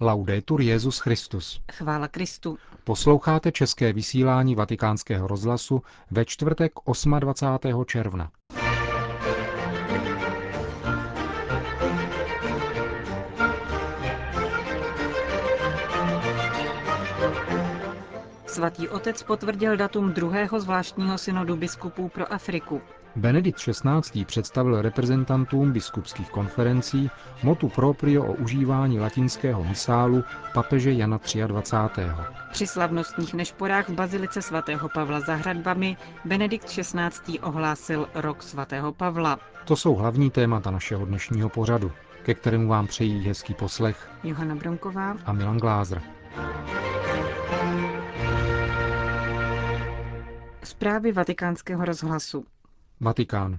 Laudetur Jezus Christus. Chvála Kristu. Posloucháte české vysílání Vatikánského rozhlasu ve čtvrtek 28. června. Svatý otec potvrdil datum druhého zvláštního synodu biskupů pro Afriku. Benedikt XVI. představil reprezentantům biskupských konferencí motu proprio o užívání latinského misálu papeže Jana 23. Při slavnostních nešporách v bazilice svatého Pavla za hradbami Benedikt XVI. ohlásil rok svatého Pavla. To jsou hlavní témata našeho dnešního pořadu, ke kterému vám přejí hezký poslech Johana Bronková a Milan Glázer. Zprávy vatikánského rozhlasu. Vatikán.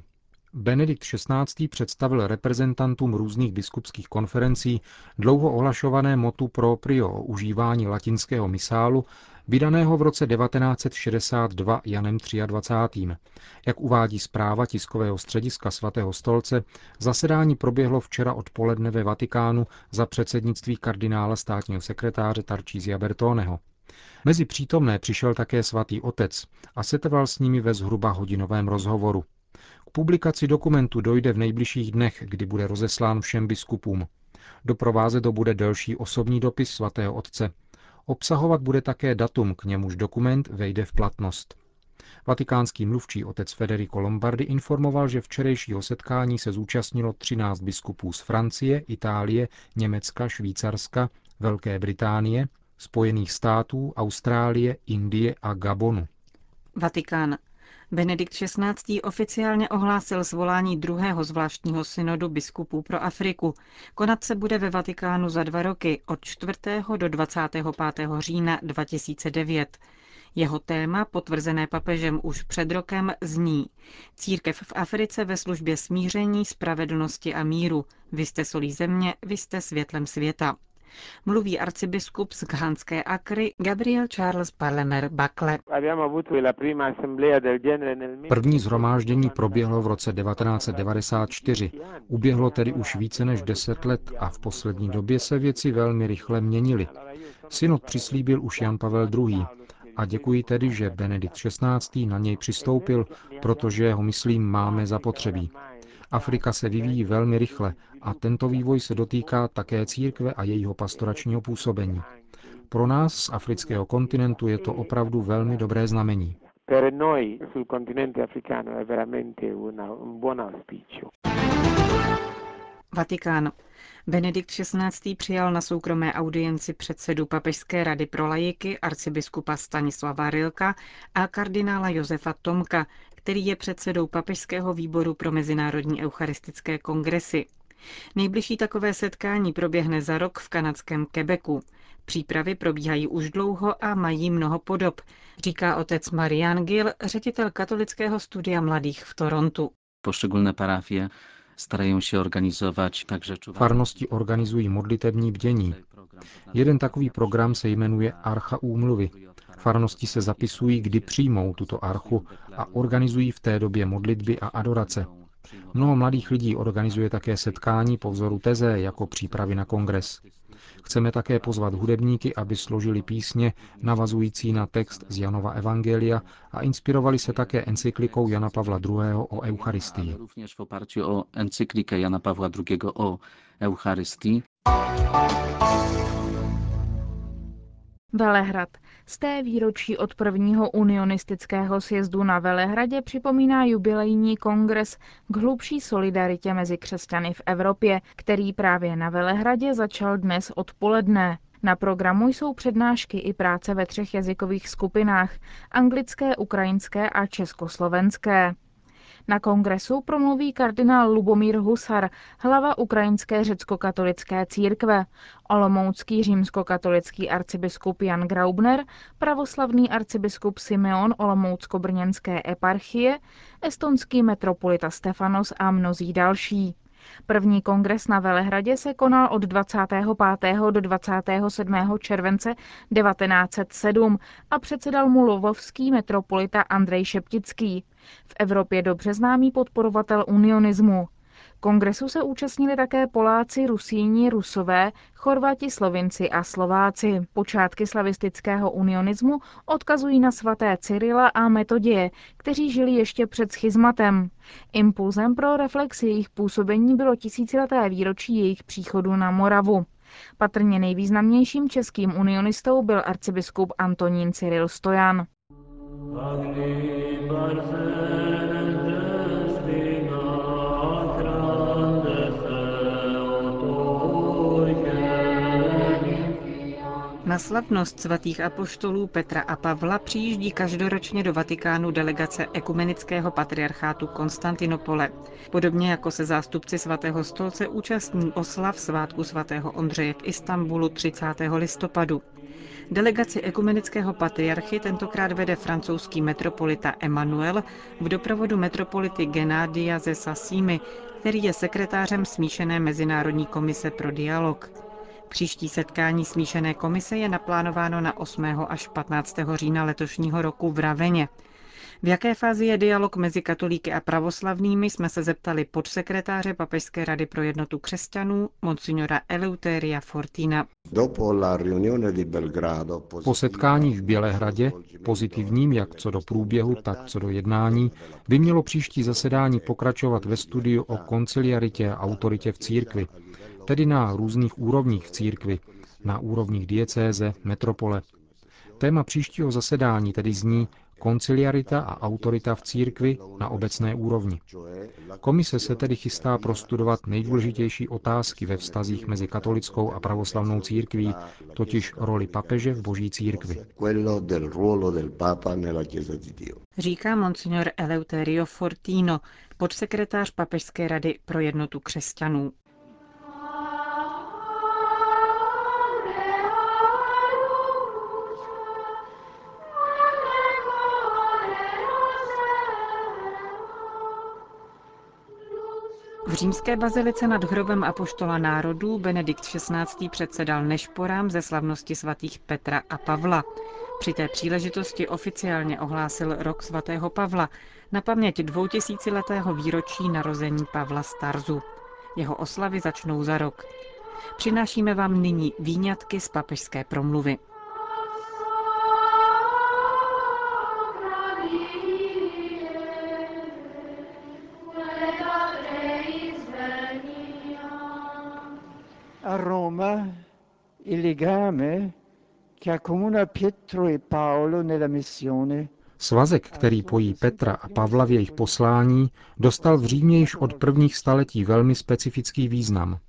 Benedikt XVI. představil reprezentantům různých biskupských konferencí dlouho ohlašované motu proprio o užívání latinského misálu, vydaného v roce 1962 Janem 23. Jak uvádí zpráva tiskového střediska svatého stolce, zasedání proběhlo včera odpoledne ve Vatikánu za předsednictví kardinála státního sekretáře Tarčízia Bertoneho. Mezi přítomné přišel také svatý otec a setrval s nimi ve zhruba hodinovém rozhovoru. K publikaci dokumentu dojde v nejbližších dnech, kdy bude rozeslán všem biskupům. Doprovázet to bude delší osobní dopis svatého otce. Obsahovat bude také datum, k němuž dokument vejde v platnost. Vatikánský mluvčí otec Federico Lombardi informoval, že včerejšího setkání se zúčastnilo 13 biskupů z Francie, Itálie, Německa, Švýcarska, Velké Británie, Spojených států, Austrálie, Indie a Gabonu. Vatikán. Benedikt XVI. oficiálně ohlásil zvolání druhého zvláštního synodu biskupů pro Afriku. Konat se bude ve Vatikánu za dva roky, od 4. do 25. října 2009. Jeho téma, potvrzené papežem už před rokem, zní Církev v Africe ve službě smíření, spravedlnosti a míru. Vy jste solí země, vy jste světlem světa mluví arcibiskup z Ghanské Akry Gabriel Charles Parlemer Bakle. První zhromáždění proběhlo v roce 1994. Uběhlo tedy už více než deset let a v poslední době se věci velmi rychle měnily. Synod přislíbil už Jan Pavel II. A děkuji tedy, že Benedikt XVI. na něj přistoupil, protože ho, myslím, máme zapotřebí. Afrika se vyvíjí velmi rychle a tento vývoj se dotýká také církve a jejího pastoračního působení. Pro nás z afrického kontinentu je to opravdu velmi dobré znamení. Vatikán. Benedikt XVI. přijal na soukromé audienci předsedu Papežské rady pro lajiky arcibiskupa Stanislava Rilka a kardinála Josefa Tomka, který je předsedou Papežského výboru pro mezinárodní eucharistické kongresy. Nejbližší takové setkání proběhne za rok v kanadském Quebecu. Přípravy probíhají už dlouho a mají mnoho podob, říká otec Marian Gill, ředitel katolického studia mladých v Torontu. Poszczególne parafie starają się organizować także Farnosti organizují modlitební bdění. Jeden takový program se jmenuje Archa úmluvy. Farnosti se zapisují, kdy přijmou tuto archu a organizují v té době modlitby a adorace. Mnoho mladých lidí organizuje také setkání po vzoru teze jako přípravy na kongres. Chceme také pozvat hudebníky, aby složili písně navazující na text z Janova Evangelia a inspirovali se také encyklikou Jana Pavla II. o Eucharistii. Również w oparciu o Jana Pawła II o Eucharystii. Velehrad. Z té výročí od prvního unionistického sjezdu na Velehradě připomíná jubilejní kongres k hlubší solidaritě mezi křesťany v Evropě, který právě na Velehradě začal dnes odpoledne. Na programu jsou přednášky i práce ve třech jazykových skupinách anglické, ukrajinské a československé. Na kongresu promluví kardinál Lubomír Husar, hlava ukrajinské řecko-katolické církve, olomoucký římskokatolický arcibiskup Jan Graubner, pravoslavný arcibiskup Simeon olomoucko-brněnské eparchie, estonský metropolita Stefanos a mnozí další. První kongres na Velehradě se konal od 25. do 27. července 1907 a předsedal mu lovovský metropolita Andrej Šeptický. V Evropě dobře známý podporovatel unionismu. Kongresu se účastnili také Poláci, Rusíni, Rusové, Chorvati, Slovinci a Slováci. Počátky slavistického unionismu odkazují na svaté Cyrila a Metodie, kteří žili ještě před schizmatem. Impulzem pro reflexi jejich působení bylo tisícileté výročí jejich příchodu na Moravu. Patrně nejvýznamnějším českým unionistou byl arcibiskup Antonín Cyril Stojan. Na slavnost svatých apoštolů Petra a Pavla přijíždí každoročně do Vatikánu delegace ekumenického patriarchátu Konstantinopole. Podobně jako se zástupci svatého stolce účastní oslav svátku svatého Ondřeje v Istanbulu 30. listopadu. Delegaci ekumenického patriarchy tentokrát vede francouzský metropolita Emmanuel v doprovodu metropolity Genádia ze Sassimi, který je sekretářem smíšené Mezinárodní komise pro dialog. Příští setkání smíšené komise je naplánováno na 8. až 15. října letošního roku v Raveně. V jaké fázi je dialog mezi katolíky a pravoslavnými, jsme se zeptali podsekretáře Papežské rady pro jednotu křesťanů, monsignora Eleuteria Fortina. Po setkání v Bělehradě, pozitivním jak co do průběhu, tak co do jednání, by mělo příští zasedání pokračovat ve studiu o konciliaritě a autoritě v církvi, tedy na různých úrovních v církvi, na úrovních diecéze, metropole. Téma příštího zasedání tedy zní konciliarita a autorita v církvi na obecné úrovni. Komise se tedy chystá prostudovat nejdůležitější otázky ve vztazích mezi katolickou a pravoslavnou církví, totiž roli papeže v boží církvi. Říká monsignor Eleuterio Fortino, podsekretář Papežské rady pro jednotu křesťanů. Římské bazilice nad hrobem apoštola národů Benedikt XVI. předsedal nešporám ze slavnosti svatých Petra a Pavla. Při té příležitosti oficiálně ohlásil rok svatého Pavla na paměť dvoutisíciletého výročí narození Pavla Starzu. Jeho oslavy začnou za rok. Přinášíme vám nyní výňatky z papežské promluvy. Legame Svazek, který pojí Petra a Pavla v jejich poslání, dostal v Římě již od prvních staletí velmi specifický význam.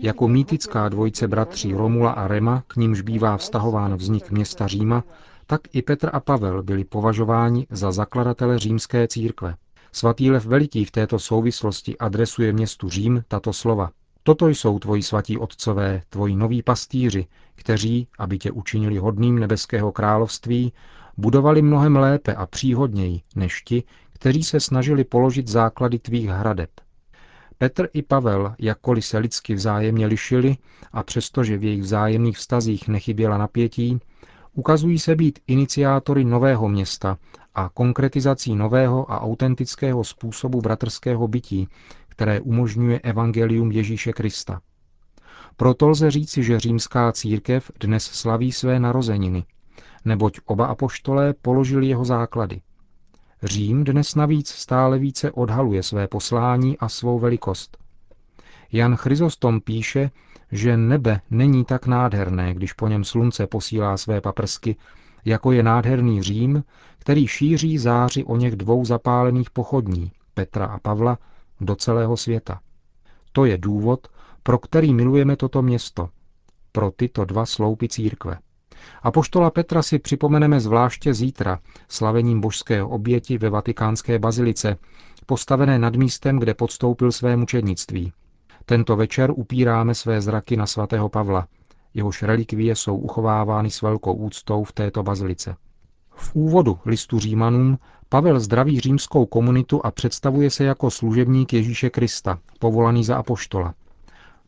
Jako mýtická dvojice bratří Romula a Rema, k nímž bývá vztahován vznik města Říma, tak i Petr a Pavel byli považováni za zakladatele římské církve. Svatý Lev Veliký v této souvislosti adresuje městu Řím tato slova. Toto jsou tvoji svatí otcové, tvoji noví pastýři, kteří, aby tě učinili hodným nebeského království, budovali mnohem lépe a příhodněji než ti, kteří se snažili položit základy tvých hradeb. Petr i Pavel, jakkoliv se lidsky vzájemně lišili a přestože v jejich vzájemných vztazích nechyběla napětí, ukazují se být iniciátory nového města a konkretizací nového a autentického způsobu bratrského bytí, které umožňuje evangelium Ježíše Krista. Proto lze říci, že římská církev dnes slaví své narozeniny, neboť oba apoštolé položili jeho základy. Řím dnes navíc stále více odhaluje své poslání a svou velikost. Jan Chryzostom píše, že nebe není tak nádherné, když po něm slunce posílá své paprsky, jako je nádherný Řím, který šíří záři o něch dvou zapálených pochodní, Petra a Pavla, do celého světa. To je důvod, pro který milujeme toto město, pro tyto dva sloupy církve. A poštola Petra si připomeneme zvláště zítra slavením božského oběti ve vatikánské bazilice, postavené nad místem, kde podstoupil své mučednictví. Tento večer upíráme své zraky na svatého Pavla, jehož relikvie jsou uchovávány s velkou úctou v této bazilice. V úvodu listu Římanům Pavel zdraví římskou komunitu a představuje se jako služebník Ježíše Krista, povolaný za apoštola.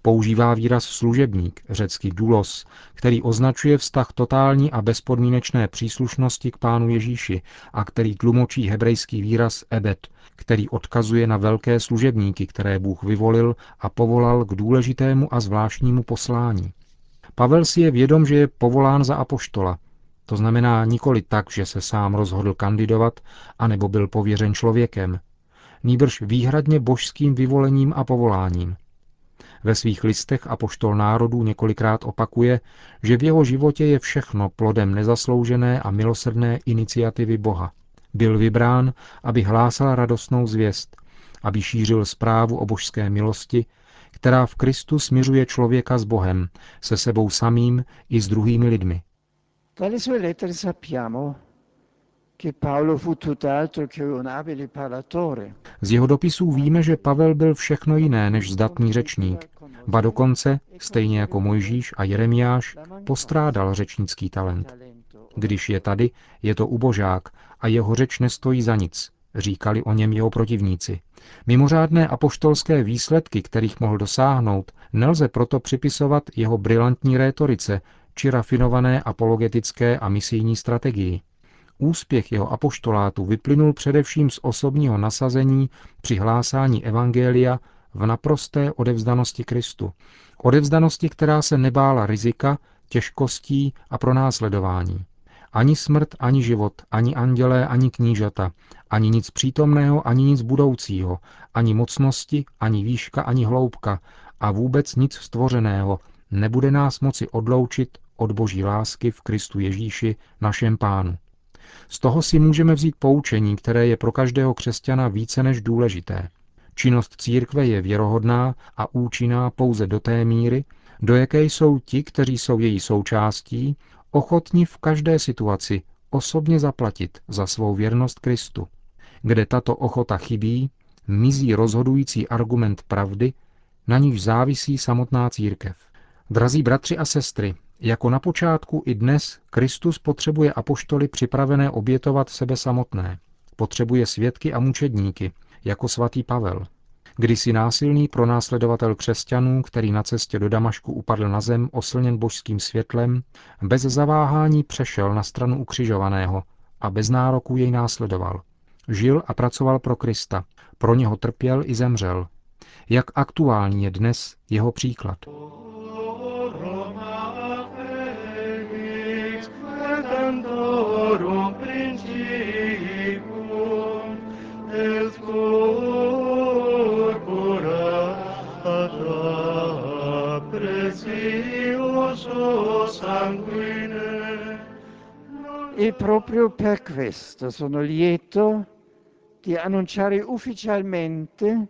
Používá výraz služebník, řecký dulos, který označuje vztah totální a bezpodmínečné příslušnosti k pánu Ježíši a který tlumočí hebrejský výraz ebed, který odkazuje na velké služebníky, které Bůh vyvolil a povolal k důležitému a zvláštnímu poslání. Pavel si je vědom, že je povolán za apoštola, to znamená nikoli tak, že se sám rozhodl kandidovat, anebo byl pověřen člověkem, nýbrž výhradně božským vyvolením a povoláním. Ve svých listech apoštol národů několikrát opakuje, že v jeho životě je všechno plodem nezasloužené a milosrdné iniciativy Boha. Byl vybrán, aby hlásal radostnou zvěst, aby šířil zprávu o božské milosti, která v Kristu směřuje člověka s Bohem, se sebou samým i s druhými lidmi. Dalle sue lettere sappiamo. Z jeho dopisů víme, že Pavel byl všechno jiné než zdatný řečník. Ba dokonce, stejně jako Mojžíš a Jeremiáš, postrádal řečnický talent. Když je tady, je to ubožák a jeho řeč nestojí za nic, říkali o něm jeho protivníci. Mimořádné apoštolské výsledky, kterých mohl dosáhnout, nelze proto připisovat jeho brilantní rétorice či rafinované apologetické a misijní strategii. Úspěch jeho apoštolátu vyplynul především z osobního nasazení při hlásání evangelia v naprosté odevzdanosti Kristu. Odevzdanosti, která se nebála rizika, těžkostí a pronásledování. Ani smrt, ani život, ani andělé, ani knížata, ani nic přítomného, ani nic budoucího, ani mocnosti, ani výška, ani hloubka a vůbec nic stvořeného nebude nás moci odloučit od boží lásky v Kristu Ježíši, našem pánu. Z toho si můžeme vzít poučení, které je pro každého křesťana více než důležité. Činnost církve je věrohodná a účinná pouze do té míry, do jaké jsou ti, kteří jsou její součástí, ochotni v každé situaci osobně zaplatit za svou věrnost Kristu. Kde tato ochota chybí, mizí rozhodující argument pravdy, na níž závisí samotná církev. Drazí bratři a sestry, jako na počátku i dnes Kristus potřebuje apoštoly připravené obětovat sebe samotné. Potřebuje svědky a mučedníky, jako svatý Pavel. Kdysi násilný pronásledovatel křesťanů, který na cestě do Damašku upadl na zem oslněn božským světlem, bez zaváhání přešel na stranu ukřižovaného a bez nároku jej následoval. Žil a pracoval pro Krista, pro něho trpěl i zemřel. Jak aktuální je dnes jeho příklad. E proprio per questo. Sono lieto di annunciare ufficialmente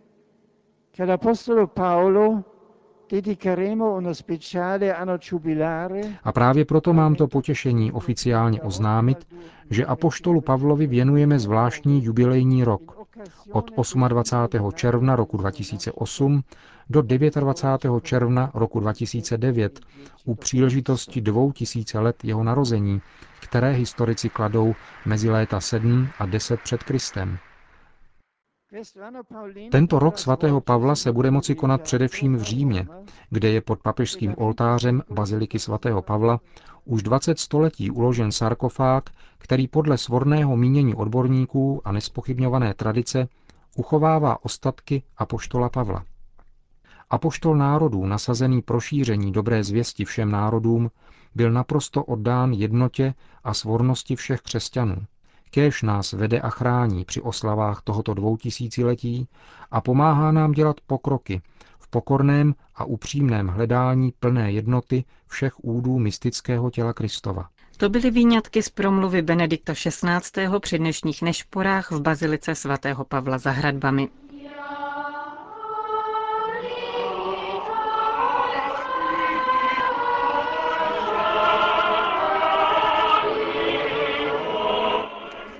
che all'Apostolo Paolo A právě proto mám to potěšení oficiálně oznámit, že apoštolu Pavlovi věnujeme zvláštní jubilejní rok od 28. června roku 2008 do 29. června roku 2009 u příležitosti dvou tisíce let jeho narození, které historici kladou mezi léta 7 a 10 před Kristem. Tento rok svatého Pavla se bude moci konat především v Římě, kde je pod papežským oltářem baziliky svatého Pavla už 20 století uložen sarkofág, který podle svorného mínění odborníků a nespochybňované tradice uchovává ostatky apoštola Pavla. Apoštol národů, nasazený pro šíření dobré zvěsti všem národům, byl naprosto oddán jednotě a svornosti všech křesťanů. Kéž nás vede a chrání při oslavách tohoto dvoutisíciletí a pomáhá nám dělat pokroky v pokorném a upřímném hledání plné jednoty všech údů mystického těla Kristova. To byly výňatky z promluvy Benedikta XVI. při dnešních nešporách v bazilice svatého Pavla za hradbami.